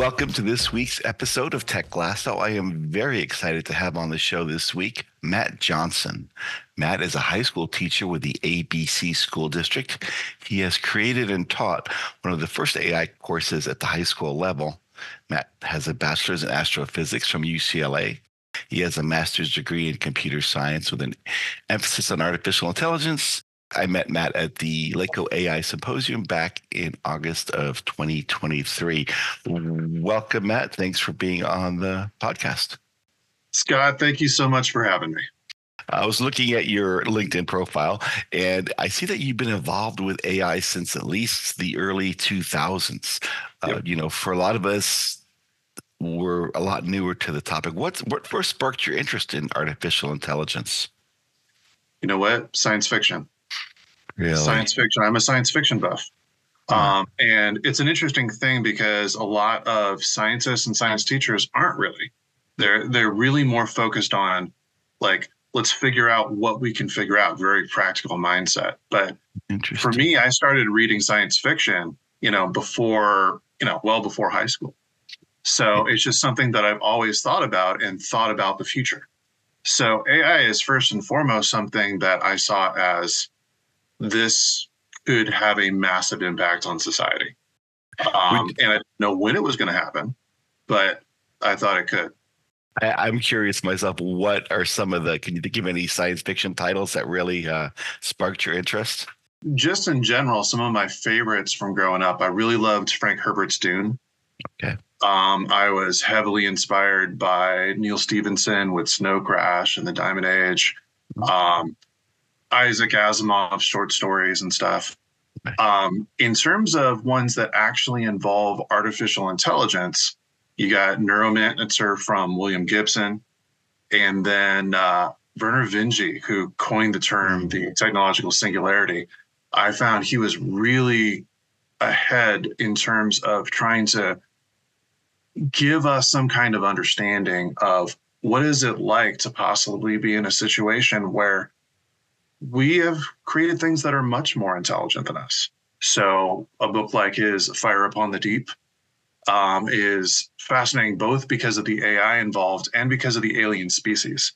Welcome to this week's episode of Tech Lasso. Oh, I am very excited to have on the show this week Matt Johnson. Matt is a high school teacher with the ABC School District. He has created and taught one of the first AI courses at the high school level. Matt has a bachelor's in astrophysics from UCLA. He has a master's degree in computer science with an emphasis on artificial intelligence I met Matt at the LACoE AI Symposium back in August of 2023. Welcome, Matt. Thanks for being on the podcast. Scott, thank you so much for having me. I was looking at your LinkedIn profile and I see that you've been involved with AI since at least the early 2000s. Uh, yep. Uh, you know, for a lot of us, we're a lot newer to the topic. What's, what first sparked your interest in artificial intelligence? You know what? Science fiction. Really? Science fiction. I'm a science fiction buff. Um, and it's an interesting thing because a lot of scientists and science teachers aren't really. They're they're really more focused on like let's figure out what we can figure out. Very practical mindset. But for me, I started reading science fiction, you know, before you know, well before high school. So it's just something that I've always thought about and thought about the future. So AI is first and foremost something that I saw as this could have a massive impact on society. Um, and I didn't know when it was going to happen, but I thought it could. I, am curious myself. What are some of the? Can you give any science fiction titles that really uh, sparked your interest? Just in general, some of my favorites from growing up. I really loved Frank Herbert's Dune. Okay. Um, I was heavily inspired by Neil Stephenson with Snow Crash and the Diamond Age. Mm-hmm. Um, Isaac Asimov short stories and stuff. Um, in terms of ones that actually involve artificial intelligence, you got Neuromancer from William Gibson, and then uh, Vernor Vinge, who coined the term the technological singularity. I found he was really ahead in terms of trying to give us some kind of understanding of what is it like to possibly be in a situation where we have created things that are much more intelligent than us. So a book like his Fire Upon the Deep um, is fascinating both because of the AI involved and because of the alien species.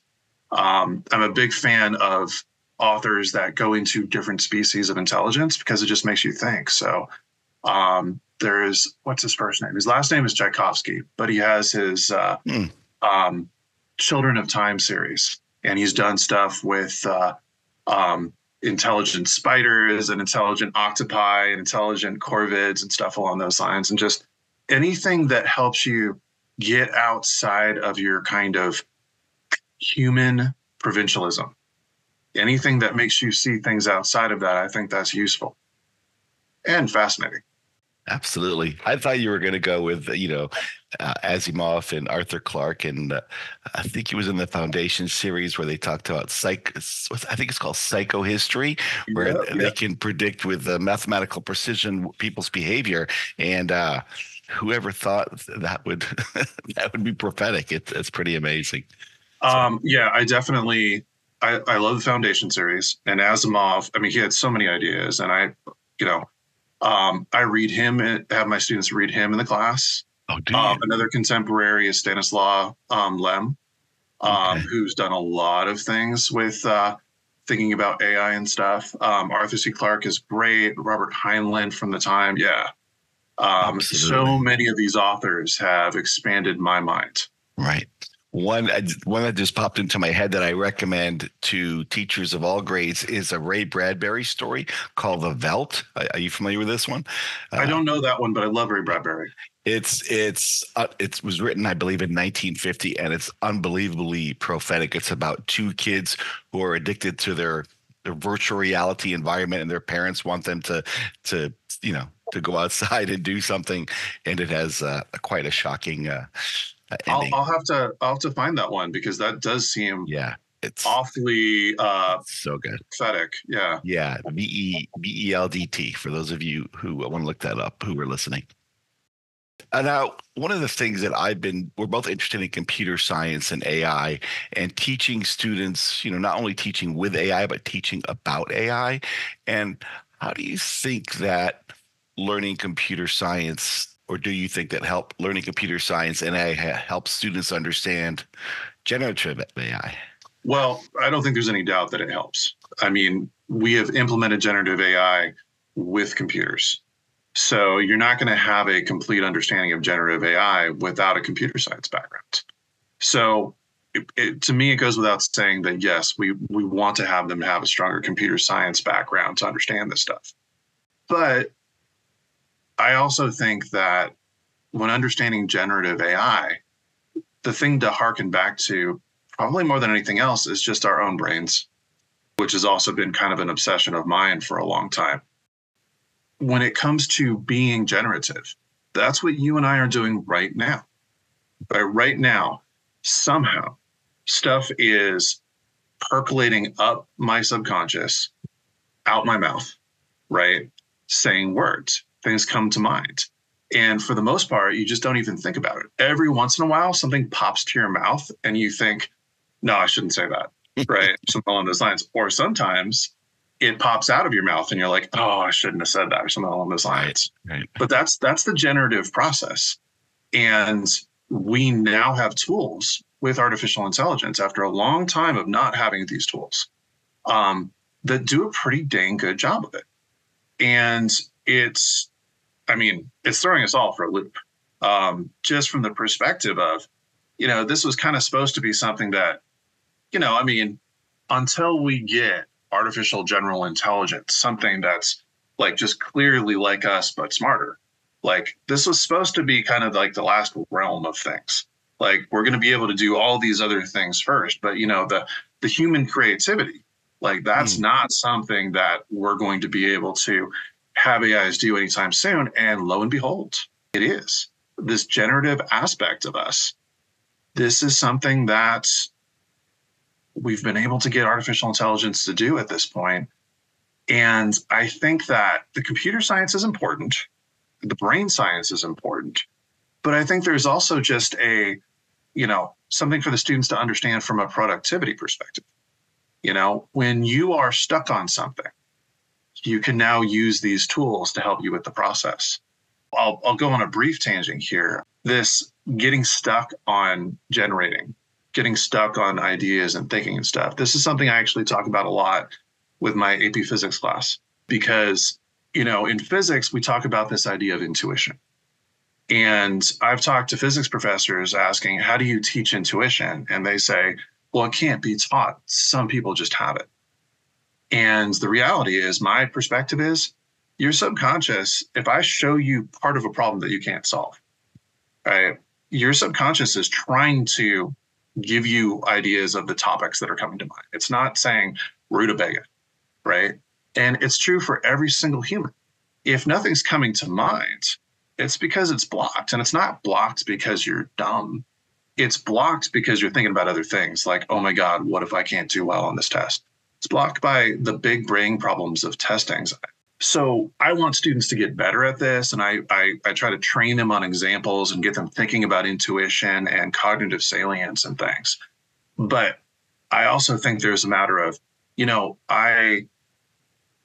Um, I'm a big fan of authors that go into different species of intelligence because it just makes you think. So um, there is what's his first name? His last name is Tchaikovsky, but he has his uh, mm. Children of Time series, and he's done stuff with uh, um, intelligent spiders and intelligent octopi and intelligent corvids and stuff along those lines. And just anything that helps you get outside of your kind of human provincialism. Anything that makes you see things outside of that, I think that's useful and fascinating. Absolutely. I thought you were going to go with, you know, uh, Asimov and Arthur Clarke. And uh, I think he was in the Foundation series where they talked about psych, I think it's called psychohistory, where yeah, they yeah. can predict with uh, mathematical precision people's behavior. And uh, whoever thought that would that would be prophetic. It, it's pretty amazing. Um, yeah, I definitely, I, I love the Foundation series and Asimov. I mean, he had so many ideas and I, you know, um, I read him, and have my students read him in the class. Oh, um, another contemporary is Stanislaw um, Lem, um, okay. who's done a lot of things with uh, thinking about AI and stuff. Um, Arthur C. Clarke is great. Robert Heinlein from the time, yeah. Um, so many of these authors have expanded my mind. Right. One one that just popped into my head that I recommend to teachers of all grades is a Ray Bradbury story called The Veldt. Are you familiar with this one? I don't know that one, but I love Ray Bradbury. It's it's uh, it was written, I believe, in 1950, and it's unbelievably prophetic. It's about two kids who are addicted to their their virtual reality environment, and their parents want them to to you know to go outside and do something, and it has uh, quite a shocking. Uh, I'll, I'll, have to I'll have to find that one because that does seem yeah it's awfully uh so good pathetic yeah yeah b e b e l d t for those of you who want to look that up who are listening. Uh, now, one of the things that I've been, we're both interested in computer science and AI and teaching students, you know, not only teaching with AI, but teaching about AI. And how do you think that learning computer science or do you think that help learning computer science and AI help students understand generative AI? Well, I don't think there's any doubt that it helps. I mean, we have implemented generative AI with computers. So you're not going to have a complete understanding of generative AI without a computer science background. So it, it, to me, it goes without saying that yes, we we want to have them have a stronger computer science background to understand this stuff. But I also think that when understanding generative AI, the thing to harken back to, probably more than anything else, is just our own brains, which has also been kind of an obsession of mine for a long time. When it comes to being generative, that's what you and I are doing right now. But right now, somehow, stuff is percolating up my subconscious, out my mouth, right? Saying words things come to mind. And for the most part, you just don't even think about it. Every once in a while, something pops to your mouth and you think, no, I shouldn't say that. right. Something along those lines. Or sometimes it pops out of your mouth and you're like, oh, I shouldn't have said that or something along those lines. Right. Right. But that's that's the generative process. And we now have tools with artificial intelligence after a long time of not having these tools um, that do a pretty dang good job of it. And it's I mean, it's throwing us all for a loop. Um, just from the perspective of, you know, this was kind of supposed to be something that, you know, I mean, until we get artificial general intelligence, something that's like just clearly like us but smarter. Like this was supposed to be kind of like the last realm of things. Like we're going to be able to do all these other things first, but you know the the human creativity, like that's mm. not something that we're going to be able to have AIs do anytime soon. And lo and behold, it is this generative aspect of us. This is something that we've been able to get artificial intelligence to do at this point. And I think that the computer science is important, the brain science is important, but I think there's also just a, you know, something for the students to understand from a productivity perspective. You know, when you are stuck on something, you can now use these tools to help you with the process. I'll, I'll go on a brief tangent here. This getting stuck on generating, getting stuck on ideas and thinking and stuff. This is something I actually talk about a lot with my AP physics class because, you know, in physics, we talk about this idea of intuition. And I've talked to physics professors asking, how do you teach intuition? And they say, well, it can't be taught. Some people just have it. And the reality is, my perspective is your subconscious, if I show you part of a problem that you can't solve, right, your subconscious is trying to give you ideas of the topics that are coming to mind. It's not saying rutabaga, right? And it's true for every single human. If nothing's coming to mind, it's because it's blocked. And it's not blocked because you're dumb. It's blocked because you're thinking about other things like, oh my God, what if I can't do well on this test? It's blocked by the big brain problems of test anxiety. So I want students to get better at this, and I, I, I try to train them on examples and get them thinking about intuition and cognitive salience and things. But I also think there's a matter of, you know, I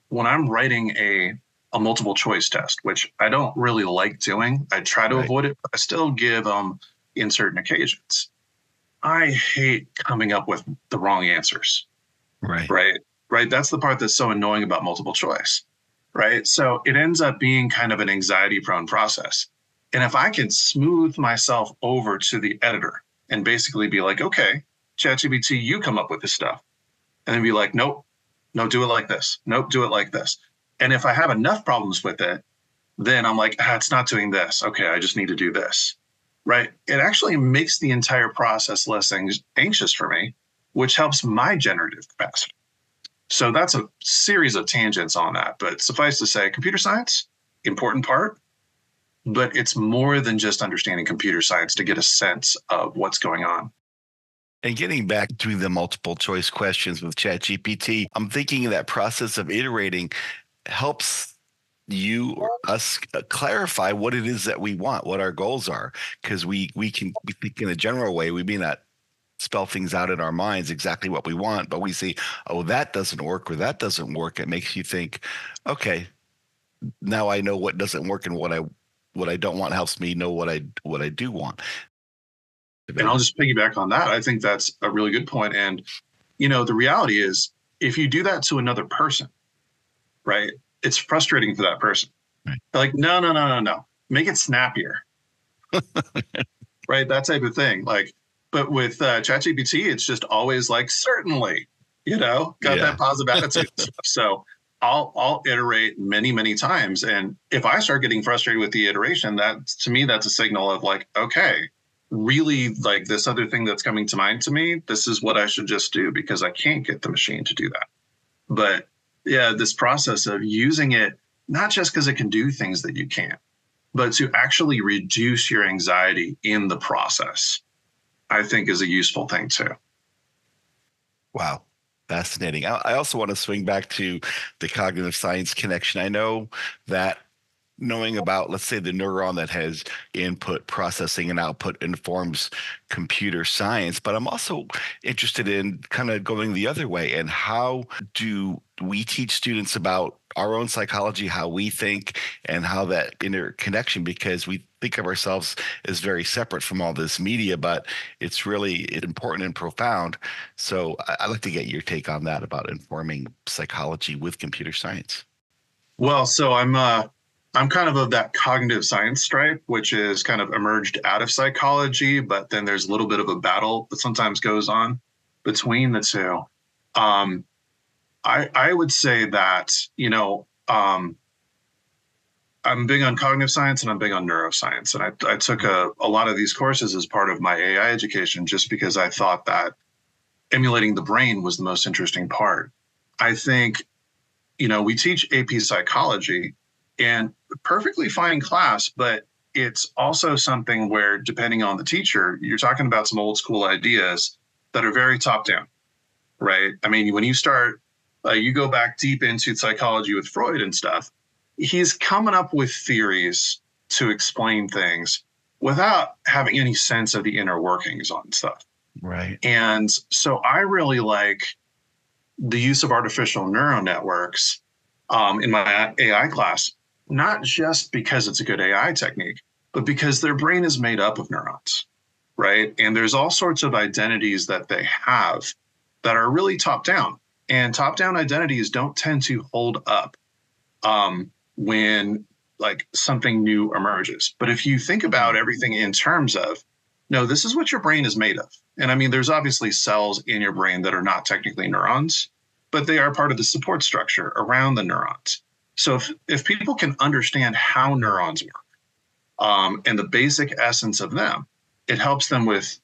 when I'm writing a a multiple choice test, which I don't really like doing, I try to right. avoid it, but I still give them in certain occasions. I hate coming up with the wrong answers. Right. Right. Right. That's the part that's so annoying about multiple choice. Right. So it ends up being kind of an anxiety prone process. And if I can smooth myself over to the editor and basically be like, okay, ChatGPT, you come up with this stuff. And then be like, nope, no, do it like this. Nope, do it like this. And if I have enough problems with it, then I'm like, ah, it's not doing this. Okay, I just need to do this. Right. It actually makes the entire process less anxious for me which helps my generative capacity. So that's a series of tangents on that. But suffice to say, computer science, important part, but it's more than just understanding computer science to get a sense of what's going on. And getting back to the multiple choice questions with ChatGPT, I'm thinking that process of iterating helps you or us clarify what it is that we want, what our goals are, because we we can we think in a general way. We may not spell things out in our minds exactly what we want, but we see, oh, that doesn't work or that doesn't work. It makes you think, okay, now I know what doesn't work and what I what I don't want helps me know what I what I do want. And I'll just piggyback on that. I think that's a really good point. And you know, the reality is if you do that to another person, right? It's frustrating for that person. Right. Like, no, no, no, no, no. Make it snappier. right? That type of thing. Like, but with uh, ChatGPT, it's just always like, certainly, you know, got yeah. that positive attitude. so I'll I'll iterate many many times, and if I start getting frustrated with the iteration, that to me that's a signal of like, okay, really like this other thing that's coming to mind to me. This is what I should just do because I can't get the machine to do that. But yeah, this process of using it not just because it can do things that you can't, but to actually reduce your anxiety in the process, I think is a useful thing too. Wow. Fascinating. I also want to swing back to the cognitive science connection. I know that knowing about, let's say, the neuron that has input processing and output informs computer science. But I'm also interested in kind of going the other way and how do we teach students about our own psychology, how we think, and how that interconnection, because we think of ourselves as very separate from all this media, but it's really important and profound. So I'd like to get your take on that about informing psychology with computer science. Well, so I'm uh, I'm kind of of that cognitive science stripe, which is kind of emerged out of psychology, but then there's a little bit of a battle that sometimes goes on between the two. Um, I I would say that you know um, I'm big on cognitive science and I'm big on neuroscience, and I, I took a, a lot of these courses as part of my AI education just because I thought that emulating the brain was the most interesting part. I think you know we teach AP psychology and perfectly fine class, but it's also something where, depending on the teacher, you're talking about some old school ideas that are very top down, right? I mean, when you start, uh, you go back deep into psychology with Freud and stuff, he's coming up with theories to explain things without having any sense of the inner workings on stuff. Right. And so I really like the use of artificial neural networks um, in my AI class not just because it's a good AI technique, but because their brain is made up of neurons, right? And there's all sorts of identities that they have that are really top down. And top down identities don't tend to hold up um, when like something new emerges. But if you think about everything in terms of, no, this is what your brain is made of. And I mean, there's obviously cells in your brain that are not technically neurons, but they are part of the support structure around the neurons. So if, if people can understand how neurons work um, and the basic essence of them, it helps them with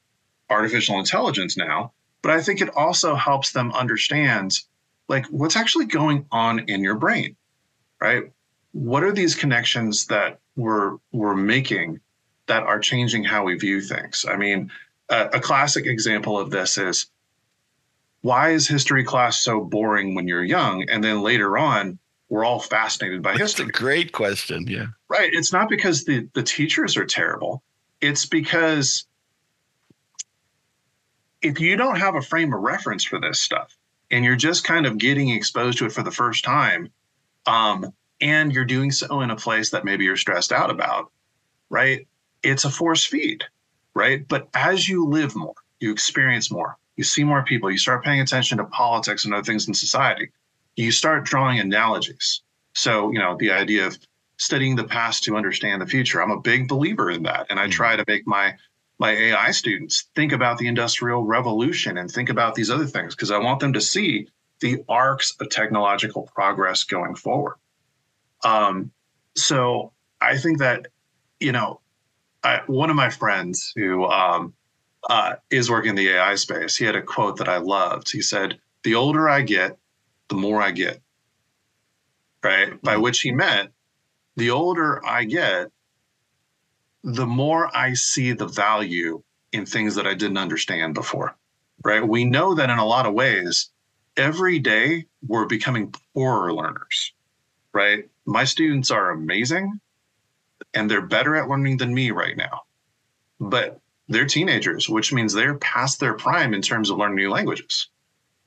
artificial intelligence now. But I think it also helps them understand like what's actually going on in your brain, right? What are these connections that we're we're making that are changing how we view things? I mean, a, a classic example of this is why is history class so boring when you're young, and then later on we're all fascinated by That's history. a great question. Yeah. Right. It's not because the, the teachers are terrible. It's because if you don't have a frame of reference for this stuff and you're just kind of getting exposed to it for the first time, um, and you're doing so in a place that maybe you're stressed out about, right? It's a force feed, right? But as you live more, you experience more, you see more people, you start paying attention to politics and other things in society you start drawing analogies. So, you know, the idea of studying the past to understand the future. I'm a big believer in that. And I mm-hmm. try to make my my AI students think about the industrial revolution and think about these other things because I want them to see the arcs of technological progress going forward. Um, so I think that, you know, I, one of my friends who um, uh, is working in the AI space, he had a quote that I loved. He said, The older I get, the more I get. Right. Mm-hmm. By which he meant the older I get, the more I see the value in things that I didn't understand before. Right. We know that in a lot of ways, every day we're becoming poorer learners. Right. My students are amazing and they're better at learning than me right now. But they're teenagers, which means they're past their prime in terms of learning new languages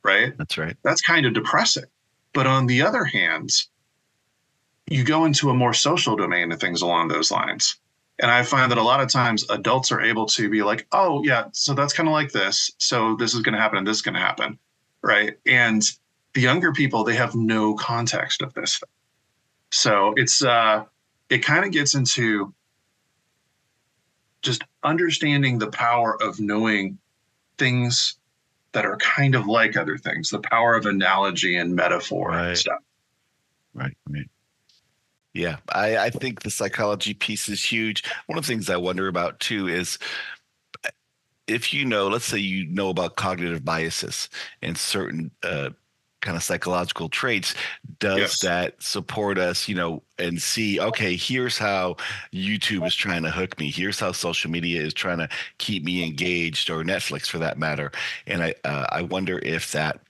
right? That's right. That's kind of depressing. But on the other hand, you go into a more social domain of things along those lines. And I find that a lot of times adults are able to be like, oh, yeah, so that's kind of like this. So this is going to happen and this is going to happen. Right. And the younger people, they have no context of this. So it's, uh, it kind of gets into just understanding the power of knowing things that are kind of like other things, the power of analogy and metaphor right. and stuff. Right. Right. Yeah, I, I think the psychology piece is huge. One of the things I wonder about too is if you know, let's say you know about cognitive biases and certain uh, kind of psychological traits, does yes. that support us, you know, and see, okay, here's how YouTube is trying to hook me. Here's how social media is trying to keep me engaged, or Netflix for that matter. And I uh, I wonder if that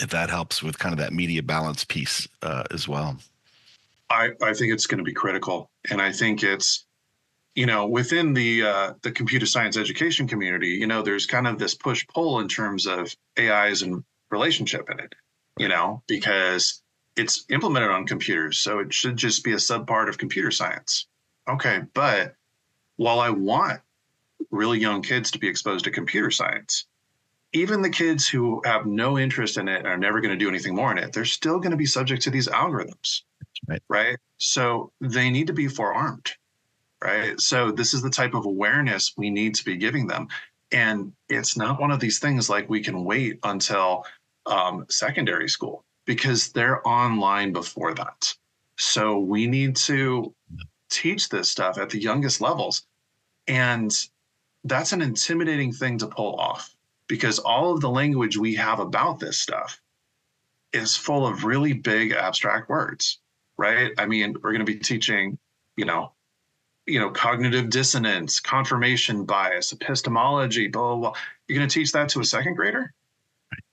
if that helps with kind of that media balance piece uh, as well. I, I think it's going to be critical. And I think it's, you know, within the uh, the computer science education community, you know, there's kind of this push pull in terms of AIs and relationship in it, you know, because it's implemented on computers, so it should just be a subpart of computer science. Okay, but while I want really young kids to be exposed to computer science, even the kids who have no interest in it and are never going to do anything more in it, they're still going to be subject to these algorithms. Right. Right. So they need to be forearmed. Right. So this is the type of awareness we need to be giving them. And it's not one of these things like we can wait until um, secondary school because they're online before that. So we need to teach this stuff at the youngest levels. And that's an intimidating thing to pull off because all of the language we have about this stuff is full of really big abstract words right? I mean, we're going to be teaching, you know, you know, cognitive dissonance, confirmation bias, epistemology, blah, blah, blah. You're going to teach that to a second grader?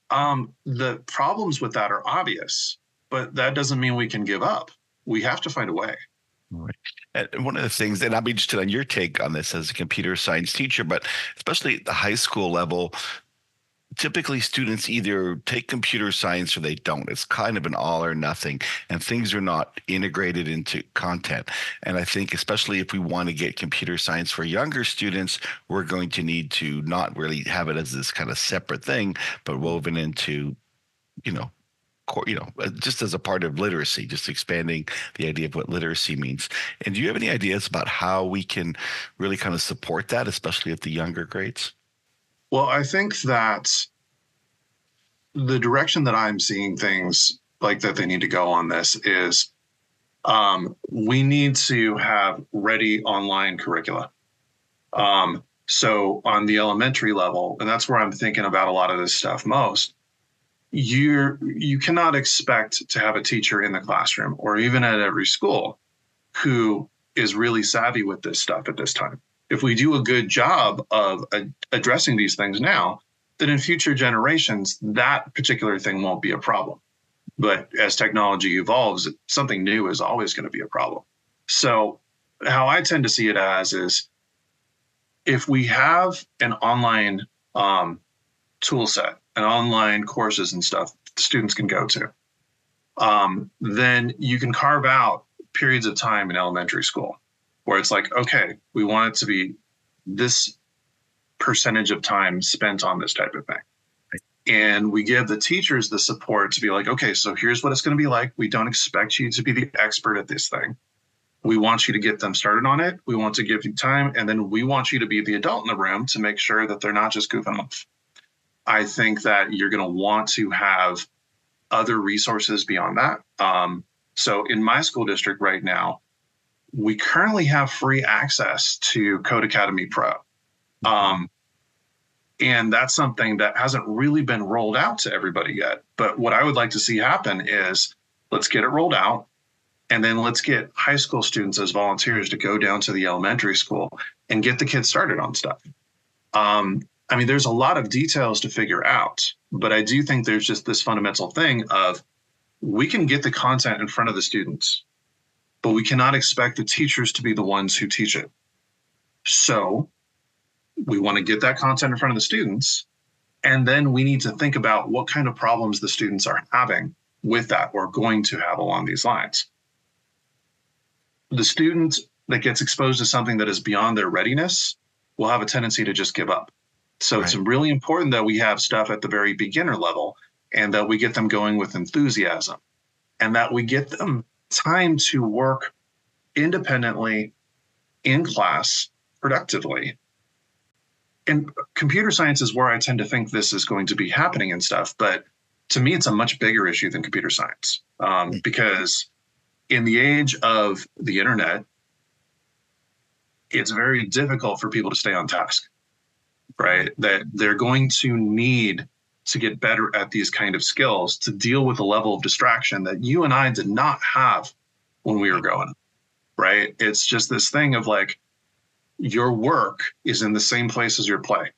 Um, the problems with that are obvious, but that doesn't mean we can give up. We have to find a way. Right. And one of the things, and I'm interested on your take on this as a computer science teacher, but especially at the high school level, typically students either take computer science or they don't. It's kind of an all or nothing, and things are not integrated into content. And I think, especially if we want to get computer science for younger students, we're going to need to not really have it as this kind of separate thing, but woven into, you know, you know, uh, just as a part of literacy, just expanding the idea of what literacy means. And do you have any ideas about how we can really kind of support that, especially at the younger grades? Well, I think that the direction that I'm seeing things like that they need to go on this is um, we need to have ready online curricula. Um, so on the elementary level, and that's where I'm thinking about a lot of this stuff most. You're you cannot expect to have a teacher in the classroom or even at every school who is really savvy with this stuff at this time if we do a good job of addressing these things now, then in future generations, that particular thing won't be a problem. But as technology evolves, something new is always going to be a problem. So, how I tend to see it as is if we have an online um, tool set and online courses and stuff students can go to, um, then you can carve out periods of time in elementary school where it's like, okay, we want it to be this percentage of time spent on this type of thing. And we give the teachers the support to be like, okay, so here's what it's going to be like. We don't expect you to be the expert at this thing. We want you to get them started on it. We want to give you time. And then we want you to be the adult in the room to make sure that they're not just goofing off. I think that you're going to want to have other resources beyond that. Um, so in my school district right now, we currently have free access to Codecademy Pro. Um, and that's something that hasn't really been rolled out to everybody yet. But what I would like to see happen is let's get it rolled out. And then let's get high school students as volunteers to go down to the elementary school and get the kids started on stuff. Um, I mean, there's a lot of details to figure out, but I do think there's just this fundamental thing of we can get the content in front of the students but we cannot expect the teachers to be the ones who teach it. So we want to get that content in front of the students. And then we need to think about what kind of problems the students are having with that or going to have along these lines. the student that gets exposed to something that is beyond their readiness will have a tendency to just give up. So right. it's really important that we have stuff at the very beginner level and that we get them going with enthusiasm and that we get them time to work independently in class productively. And computer science is where I tend to think this is going to be happening and stuff. But to me, it's a much bigger issue than computer science um, mm. because in the age of the internet, it's very difficult for people to stay on task, right? That they're going to need to get better at these kind of skills to deal with a level of distraction that you and I did not have when we were growing up, right? It's just this thing of like, your work is in the same place as your play.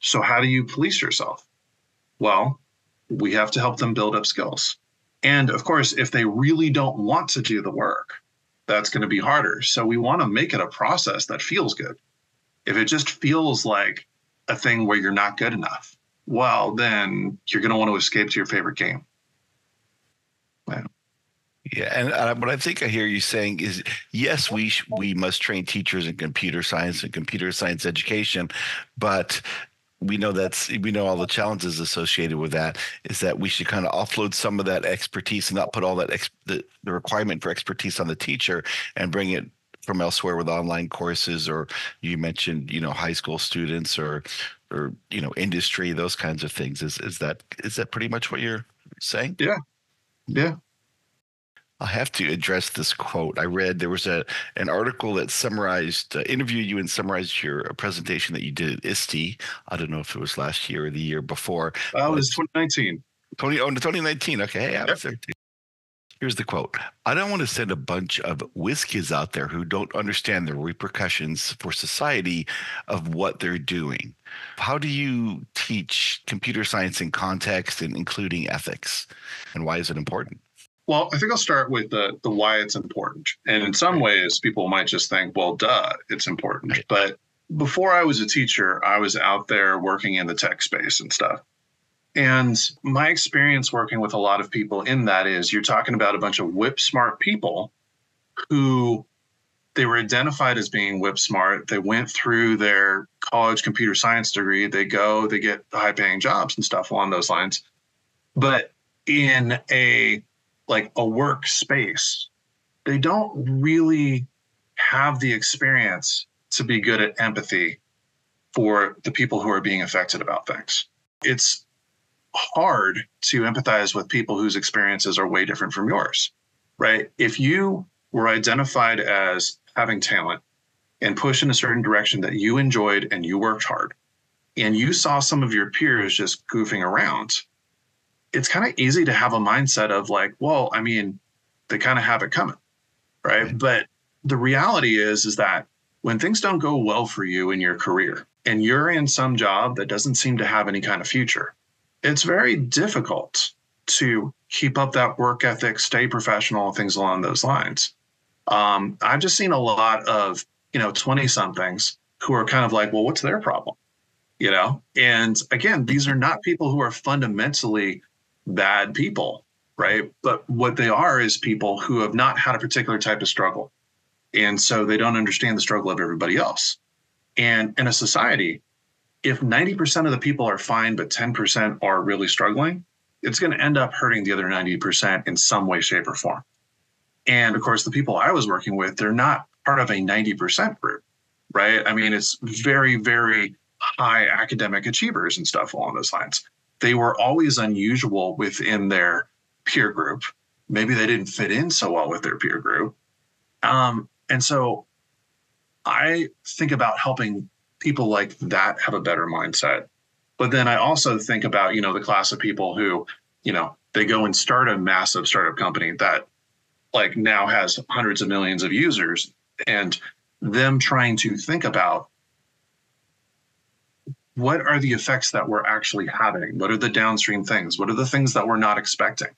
So, how do you police yourself? Well, we have to help them build up skills. And of course, if they really don't want to do the work, that's going to be harder. So we want to make it a process that feels good. If it just feels like a thing where you're not good enough, well, then you're going to want to escape to your favorite game. Yeah. Yeah, and uh, what I think I hear you saying is, yes, we sh- we must train teachers in computer science and computer science education, but we know that's we know all the challenges associated with that is that we should kind of offload some of that expertise and not put all that ex- the, the requirement for expertise on the teacher and bring it from elsewhere with online courses or you mentioned you know high school students or or you know industry those kinds of things is is that is that pretty much what you're saying yeah yeah I have to address this quote. I read there was a an article that summarized, uh, interviewed you and summarized your uh, presentation that you did at ISTE. I don't know if it was last year or the year before. Well, it was 2019. 20, oh, 2019. Okay. Hey, I was there too. Here's the quote I don't want to send a bunch of whiz kids out there who don't understand the repercussions for society of what they're doing. How do you teach computer science in context and including ethics? And why is it important? Well, I think I'll start with the the why it's important. And in some ways, people might just think, well, duh, it's important. But before I was a teacher, I was out there working in the tech space and stuff. And my experience working with a lot of people in that is you're talking about a bunch of whip smart people who they were identified as being whip smart. They went through their college computer science degree. They go, they get high paying jobs and stuff along those lines. But in a like a workspace, they don't really have the experience to be good at empathy for the people who are being affected about things. It's hard to empathize with people whose experiences are way different from yours, right? If you were identified as having talent and pushed in a certain direction that you enjoyed and you worked hard, and you saw some of your peers just goofing around, it's kind of easy to have a mindset of like, well, I mean, they kind of have it coming, right? right? But the reality is, is that when things don't go well for you in your career and you're in some job that doesn't seem to have any kind of future, it's very difficult to keep up that work ethic, stay professional, things along those lines. Um, I've just seen a lot of, you know, 20 somethings who are kind of like, well, what's their problem? You know, and again, these are not people who are fundamentally bad people, right? But what they are is people who have not had a particular type of struggle. And so they don't understand the struggle of everybody else. And in a society, if 90% of the people are fine, but 10% are really struggling, it's going to end up hurting the other 90% in some way, shape, or form. And of course, the people I was working with, they're not part of a 90% group, right? I mean, it's very, very high academic achievers and stuff along those lines they were always unusual within their peer group. Maybe they didn't fit in so well with their peer group. Um, and so I think about helping people like that have a better mindset. But then I also think about, you know, the class of people who, you know, they go and start a massive startup company that like now has hundreds of millions of users and them trying to think about what are the effects that we're actually having? What are the downstream things? What are the things that we're not expecting?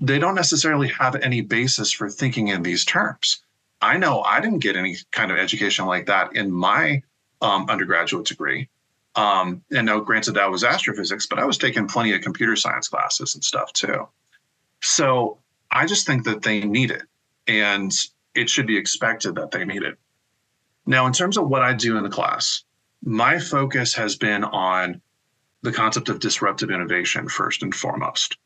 They don't necessarily have any basis for thinking in these terms. I know I didn't get any kind of education like that in my um, undergraduate degree. Um, and now, granted, that was astrophysics, but I was taking plenty of computer science classes and stuff too. So I just think that they need it. And it should be expected that they need it. Now, in terms of what I do in the class, my focus has been on the concept of disruptive innovation first and foremost.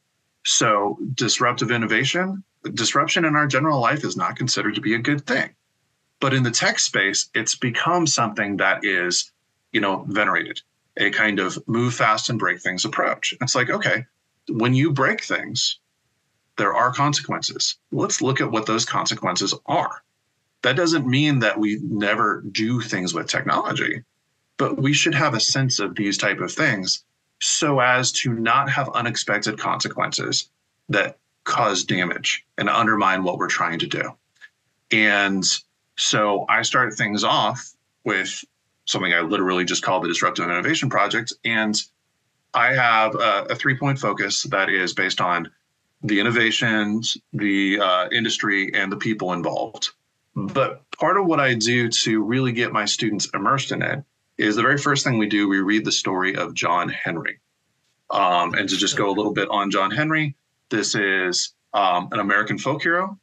So, disruptive innovation, disruption in our general life is not considered to be a good thing. But in the tech space, it's become something that is, you know, venerated, a kind of move fast and break things approach. It's like, okay, when you break things, there are consequences. Let's look at what those consequences are. That doesn't mean that we never do things with technology, but we should have a sense of these type of things so as to not have unexpected consequences that cause damage and undermine what we're trying to do. And so I started things off with something I literally just call the Disruptive Innovation Project. And I have a, a three point focus that is based on the innovations, the uh, industry, and the people involved. But part of what I do to really get my students immersed in it is the very first thing we do, we read the story of John Henry. Um, and to just go a little bit on John Henry, this is um, an American folk hero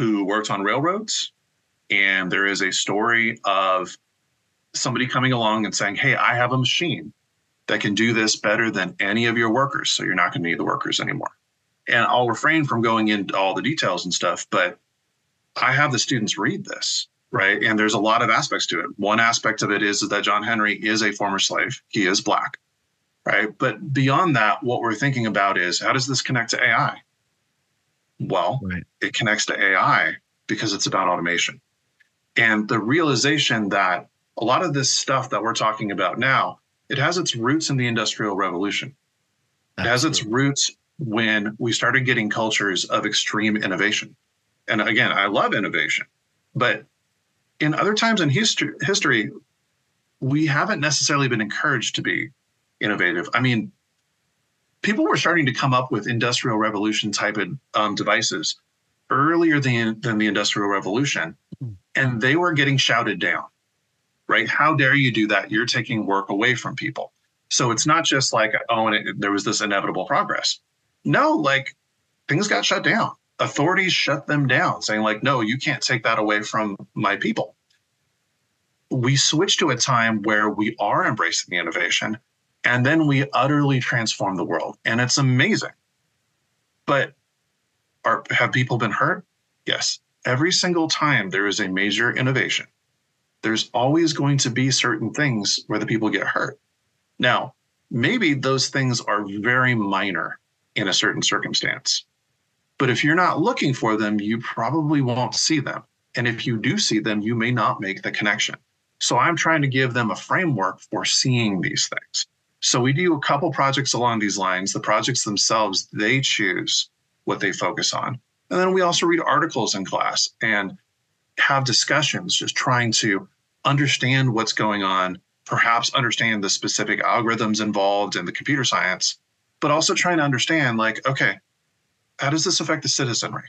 who worked on railroads. And there is a story of somebody coming along and saying, Hey, I have a machine that can do this better than any of your workers. So you're not going to need the workers anymore. And I'll refrain from going into all the details and stuff, but I have the students read this right? And there's a lot of aspects to it. One aspect of it is that John Henry is a former slave. He is black, right? But beyond that, what we're thinking about is how does this connect to AI? Well, right. it connects to AI because it's about automation. And the realization that a lot of this stuff that we're talking about now, it has its roots in the Industrial Revolution. Absolutely. It has its roots when we started getting cultures of extreme innovation. And again, I love innovation, but in other times in history, history, we haven't necessarily been encouraged to be innovative. I mean, people were starting to come up with industrial revolution type of um, devices earlier than, than the industrial revolution, and they were getting shouted down. Right? How dare you do that? You're taking work away from people. So it's not just like, oh, and it, there was this inevitable progress. No, like things got shut down authorities shut them down, saying, like, no, you can't take that away from my people. We switch to a time where we are embracing the innovation and then we utterly transform the world. And it's amazing. But are, have people been hurt? Yes. Every single time there is a major innovation, there's always going to be certain things where the people get hurt. Now, maybe those things are very minor in a certain circumstance. But if you're not looking for them, you probably won't see them. And if you do see them, you may not make the connection. So I'm trying to give them a framework for seeing these things. So we do a couple projects along these lines. The projects themselves, they choose what they focus on. And then we also read articles in class and have discussions, just trying to understand what's going on, perhaps understand the specific algorithms involved in the computer science, but also trying to understand, like, okay, how does this affect the citizenry?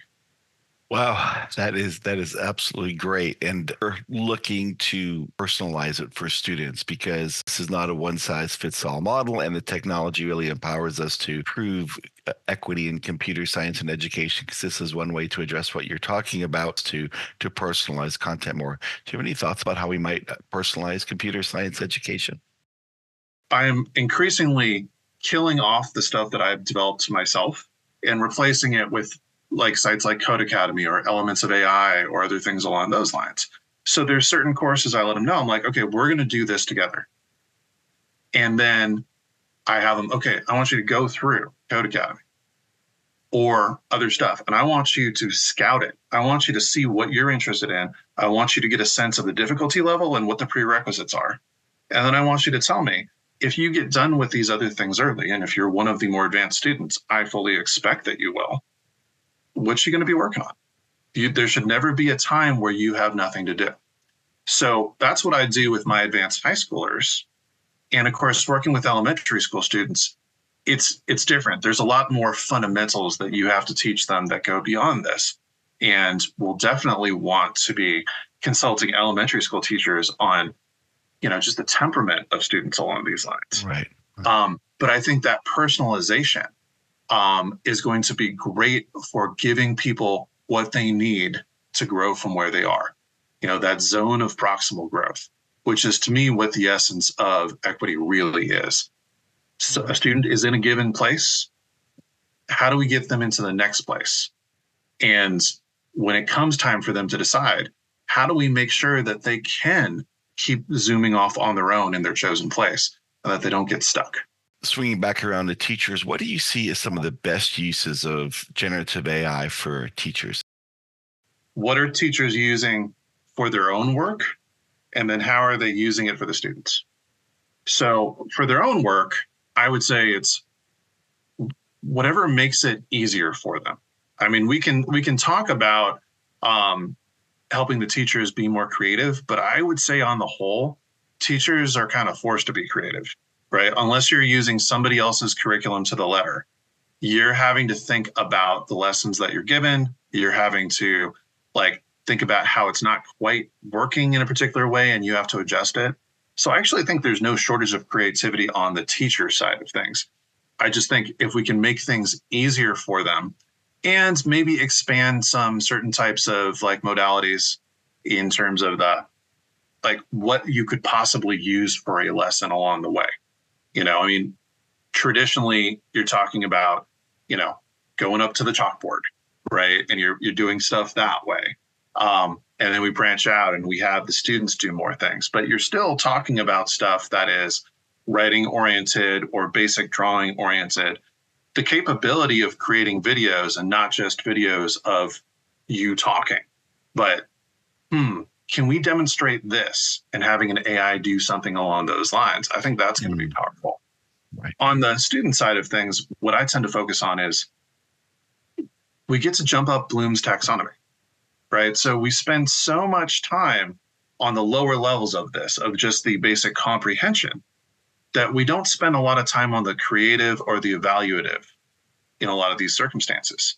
Wow, that is that is absolutely great, and we're looking to personalize it for students because this is not a one size fits all model, and the technology really empowers us to prove uh, equity in computer science and education. Because this is one way to address what you're talking about to to personalize content more. Do you have any thoughts about how we might uh, personalize computer science education? I am increasingly killing off the stuff that I've developed myself and replacing it with like sites like Codecademy or Elements of AI or other things along those lines. So there's certain courses I let them know. I'm like, okay, we're going to do this together. And then I have them, okay, I want you to go through Codecademy or other stuff. And I want you to scout it. I want you to see what you're interested in. I want you to get a sense of the difficulty level and what the prerequisites are. And then I want you to tell me if you get done with these other things early, and if you're one of the more advanced students, I fully expect that you will, what's she going to be working on? You, there should never be a time where you have nothing to do. So that's what I do with my advanced high schoolers. And of course, working with elementary school students, it's it's different. There's a lot more fundamentals that you have to teach them that go beyond this. And we'll definitely want to be consulting elementary school teachers on you know just the temperament of students along these lines right, right. Um, but i think that personalization um, is going to be great for giving people what they need to grow from where they are. You know, that zone of proximal growth, which is to me what the essence of equity really is. So a student is in a given place. How do we get them into the next place? And when it comes time for them to decide, how do we make sure that they can keep zooming off on their own in their chosen place and that they don't get stuck? Swinging back around to teachers, what do you see as some of the best uses of generative AI for teachers? What are teachers using for their own work? And then how are they using it for the students? So, for their own work, I would say it's whatever makes it easier for them. I mean, we can we can talk about um, helping the teachers be more creative, but I would say on the whole, teachers are kind of forced to be creative, right? Unless you're using somebody else's curriculum to the letter, you're having to think about the lessons that you're given. You're having to like think about how it's not quite working in a particular way and you have to adjust it. So I actually think there's no shortage of creativity on the teacher side of things. I just think if we can make things easier for them and maybe expand some certain types of like modalities in terms of the like what you could possibly use for a lesson along the way. You know, I mean, traditionally you're talking about, you know, going up to the chalkboard, right? And you're you're doing stuff that way. Um, and then we branch out and we have the students do more things, but you're still talking about stuff that is writing oriented or basic drawing oriented the capability of creating videos and not just videos of you talking, but hmm, can we demonstrate this and having an AI do something along those lines? I think that's going to be hmm. powerful. Right. On the student side of things, what I tend to focus on is we get to jump up Bloom's taxonomy, right? So we spend so much time on the lower levels of this, of just the basic comprehension, that we don't spend a lot of time on the creative or the evaluative in a lot of these circumstances.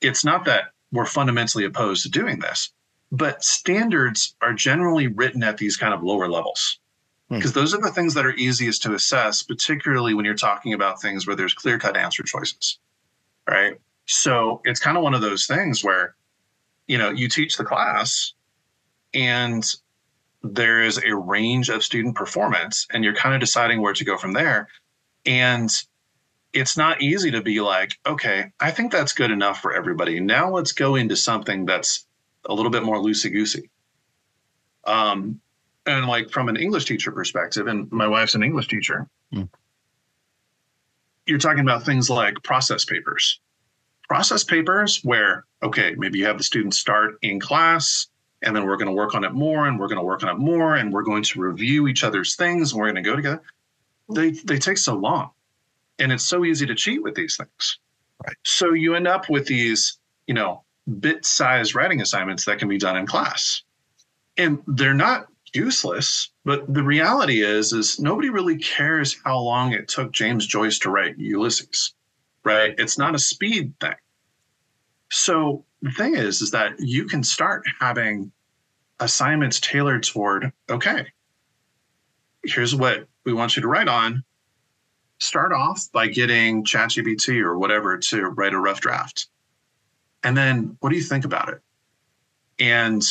It's not that we're fundamentally opposed to doing this, but standards are generally written at these kind of lower levels because hmm. those are the things that are easiest to assess, particularly when you're talking about things where there's clear cut answer choices. Right. So it's kind of one of those things where, you know, you teach the class and there is a range of student performance and you're kind of deciding where to go from there. And it's not easy to be like, okay, I think that's good enough for everybody. Now let's go into something that's a little bit more loosey goosey. Um, and like from an English teacher perspective, and my wife's an English teacher, mm. you're talking about things like process papers. Process papers where, okay, maybe you have the students start in class, and then we're going to work on it more and we're going to work on it more and we're going to review each other's things and we're going to go together they they take so long and it's so easy to cheat with these things right so you end up with these you know bit sized writing assignments that can be done in class and they're not useless but the reality is is nobody really cares how long it took james joyce to write ulysses right it's not a speed thing so the thing is, is that you can start having assignments tailored toward, okay, here's what we want you to write on. Start off by getting ChatGPT or whatever to write a rough draft. And then what do you think about it? And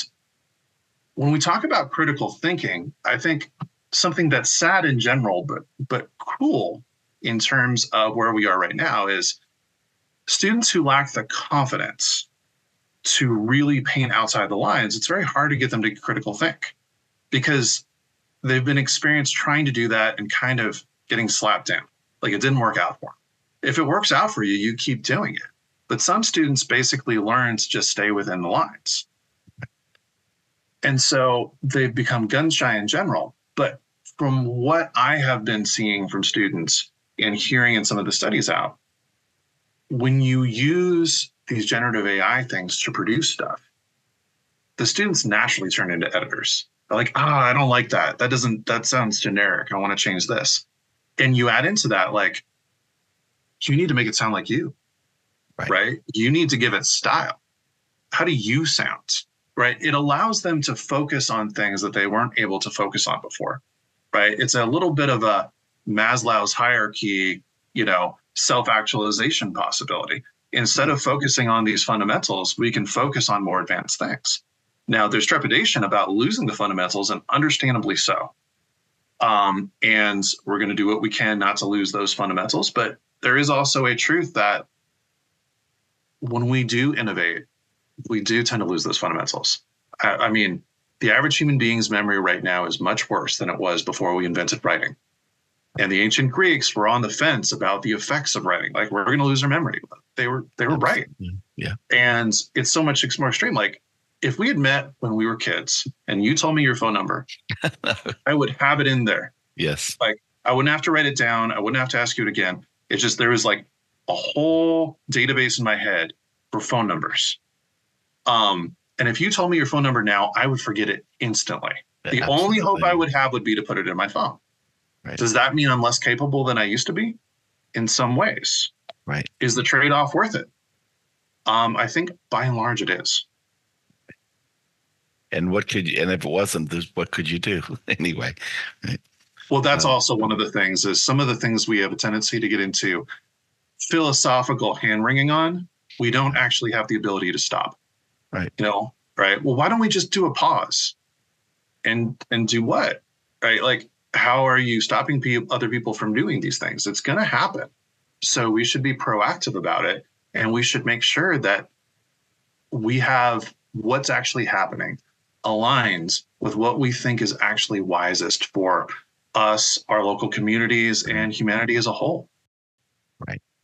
when we talk about critical thinking, I think something that's sad in general, but but cool in terms of where we are right now is students who lack the confidence to really paint outside the lines, it's very hard to get them to critical think because they've been experienced trying to do that and kind of getting slapped down. Like it didn't work out for them. If it works out for you, you keep doing it. But some students basically learn to just stay within the lines. And so they've become gun shy in general. But from what I have been seeing from students and hearing in some of the studies out, when you use these generative AI things to produce stuff, the students naturally turn into editors. They're like, ah, oh, I don't like that. That doesn't, that sounds generic. I want to change this. And you add into that, like, you need to make it sound like you, right? right? You need to give it style. How do you sound? Right. It allows them to focus on things that they weren't able to focus on before. Right. It's a little bit of a Maslow's hierarchy, you know, self actualization possibility Instead of focusing on these fundamentals, we can focus on more advanced things. Now, there's trepidation about losing the fundamentals, and understandably so. Um, and we're going to do what we can not to lose those fundamentals. But there is also a truth that when we do innovate, we do tend to lose those fundamentals. I, I mean, the average human being's memory right now is much worse than it was before we invented writing. And the ancient Greeks were on the fence about the effects of writing. Like we're going to lose our memory. They were they were right. Yeah. And it's so much more extreme. Like if we had met when we were kids and you told me your phone number, I would have it in there. Yes. Like I wouldn't have to write it down. I wouldn't have to ask you it again. It's just there was like a whole database in my head for phone numbers. Um, and if you told me your phone number now, I would forget it instantly. The Absolutely. only hope I would have would be to put it in my phone. Right. Does that mean I'm less capable than I used to be? In some ways. Right. Is the trade off worth it? Um, I think by and large it is. And what could you, and if it wasn't, what could you do anyway? Right. Well, that's um, also one of the things is some of the things we have a tendency to get into philosophical hand wringing on. We don't actually have the ability to stop. Right. You know, right. Well, why don't we just do a pause and and do what? Right. Like how are you stopping people, other people from doing these things? It's going to happen. So we should be proactive about it. And we should make sure that we have what's actually happening aligns with what we think is actually wisest for us, our local communities, and humanity as a whole.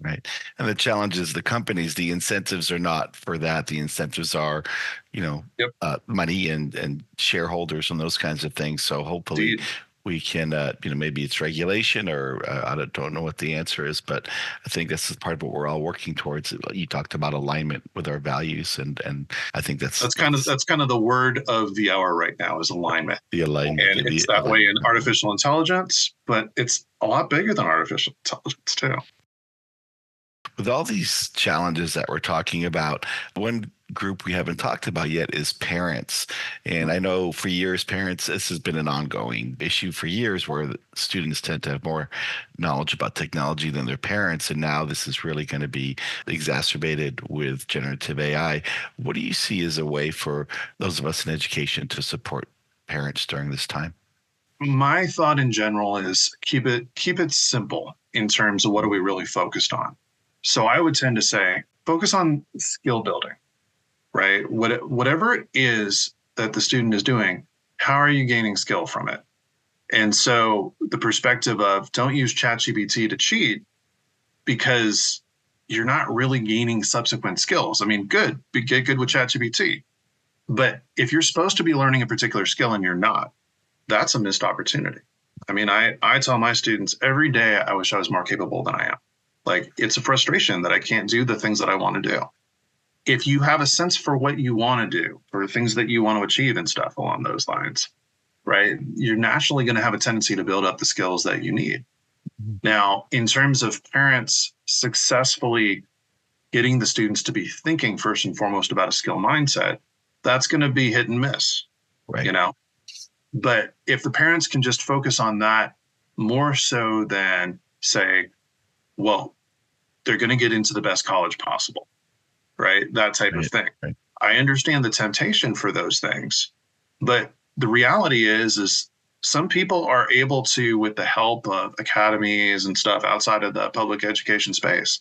Right. And the challenge is the companies, the incentives are not for that. The incentives are, you know, yep. uh, money and, and shareholders and those kinds of things. So hopefully Indeed we can, uh, you know, maybe it's regulation or uh, I don't, don't know what the answer is, but I think this is part of what we're all working towards. You talked about alignment with our values, and and I think that's that's kind of that's kind of the word of the hour right now is alignment. The alignment, and it's that alignment. way in artificial intelligence, but it's a lot bigger than artificial intelligence too with all these challenges that we're talking about, one group we haven't talked about yet is parents. And I know for years, parents, this has been an ongoing issue for years where students tend to have more knowledge about technology than their parents. And now this is really going to be exacerbated with generative AI. What do you see as a way for those of us in education to support parents during this time? My thought in general is keep it keep it simple in terms of what are we really focused on so I would tend to say focus on skill building, right? What, whatever it is that the student is doing, how are you gaining skill from it? And so the perspective of don't use ChatGPT to cheat because you're not really gaining subsequent skills. I mean, good, get good with ChatGPT. But if you're supposed to be learning a particular skill and you're not, that's a missed opportunity. I mean, I, I tell my students every day I wish I was more capable than I am. Like it's a frustration that I can't do the things that I want to do. If you have a sense for what you want to do or things that you want to achieve and stuff along those lines, right, you're naturally going to have a tendency to build up the skills that you need. Mm-hmm. Now, in terms of parents successfully getting the students to be thinking first and foremost about a skill mindset, that's going to be hit and miss. Right. You know, but if the parents can just focus on that more so than say, well, they're going to get into the best college possible, right? That type right, of thing. Right. I understand the temptation for those things, but the reality is, is some people are able to, with the help of academies and stuff outside of the public education space,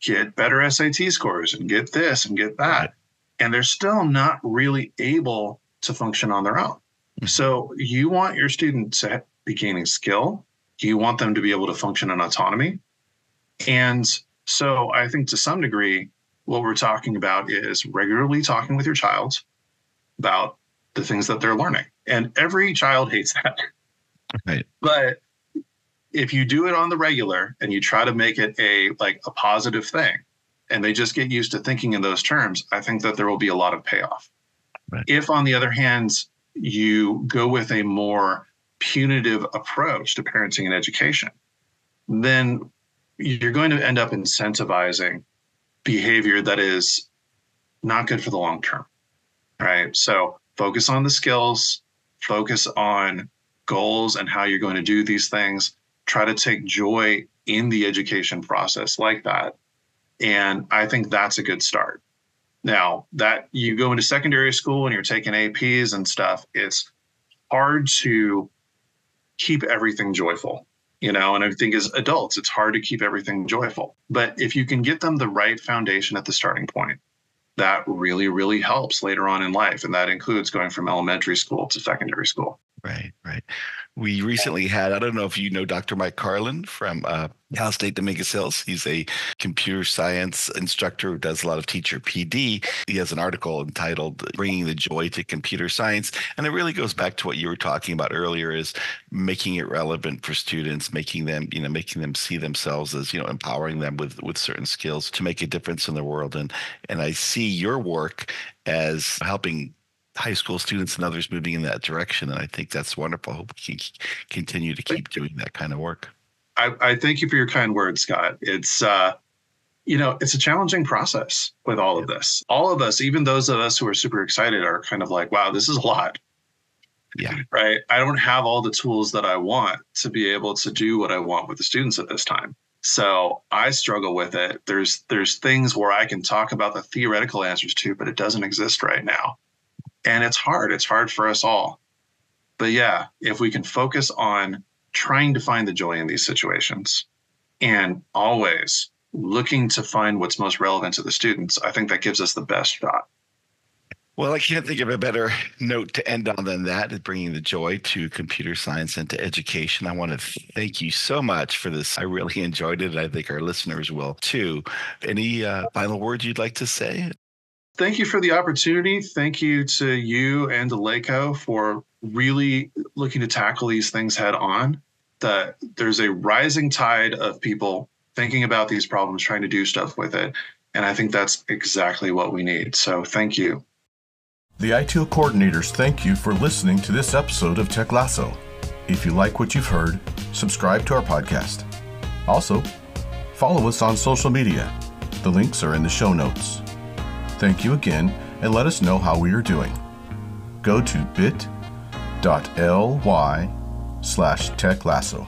get better SAT scores and get this and get that. Right. And they're still not really able to function on their own. Mm-hmm. So you want your students to be gaining skill. You want them to be able to function in autonomy. And so I think to some degree, what we're talking about is regularly talking with your child about the things that they're learning. And every child hates that. Right. But if you do it on the regular and you try to make it a like a positive thing and they just get used to thinking in those terms, I think that there will be a lot of payoff. Right. If on the other hand, you go with a more punitive approach to parenting and education, then you're going to end up incentivizing behavior that is not good for the long term. Right. So focus on the skills, focus on goals and how you're going to do these things. Try to take joy in the education process like that. And I think that's a good start. Now, that you go into secondary school and you're taking APs and stuff, it's hard to keep everything joyful, you know. And I think as adults, it's hard to keep everything joyful. But if you can get them the right foundation at the starting point, that really, really helps later on in life. And that includes going from elementary school to secondary school. Right, right. We recently had, I don't know if you know Dr. Mike Carlin from uh, Cal State Dominguez Hills. He's a computer science instructor who does a lot of teacher PD. He has an article entitled Bringing the Joy to Computer Science. And it really goes back to what you were talking about earlier is making it relevant for students, making them, you know, making them see themselves as, you know, empowering them with, with certain skills to make a difference in the world. And, and I see your work as helping high school students and others moving in that direction. And I think that's wonderful. I hope we can continue to keep doing that kind of work. I, I thank you for your kind words, Scott. It's, uh, you know, it's a challenging process with all of this. All of us, even those of us who are super excited, are kind of like, wow, this is a lot. Yeah. Right. I don't have all the tools that I want to be able to do what I want with the students at this time. So I struggle with it. There's there's things where I can talk about the theoretical answers to, but it doesn't exist right now and it's hard. It's hard for us all. But yeah, if we can focus on trying to find the joy in these situations and always looking to find what's most relevant to the students, I think that gives us the best shot. Well, I can't think of a better note to end on than that, bringing the joy to computer science and to education. I want to thank you so much for this. I really enjoyed it. I think our listeners will too. Any uh, final words you'd like to say? Thank you for the opportunity. Thank you to you and to for really looking to tackle these things head on. That there's a rising tide of people thinking about these problems, trying to do stuff with it. And I think that's exactly what we need. So thank you. The ITEAL coordinators thank you for listening to this episode of Tech Lasso. If you like what you've heard, subscribe to our podcast. Also, follow us on social media. The links are in the show notes. Thank you again and let us know how we are doing. Go to bit.ly slash techlasso.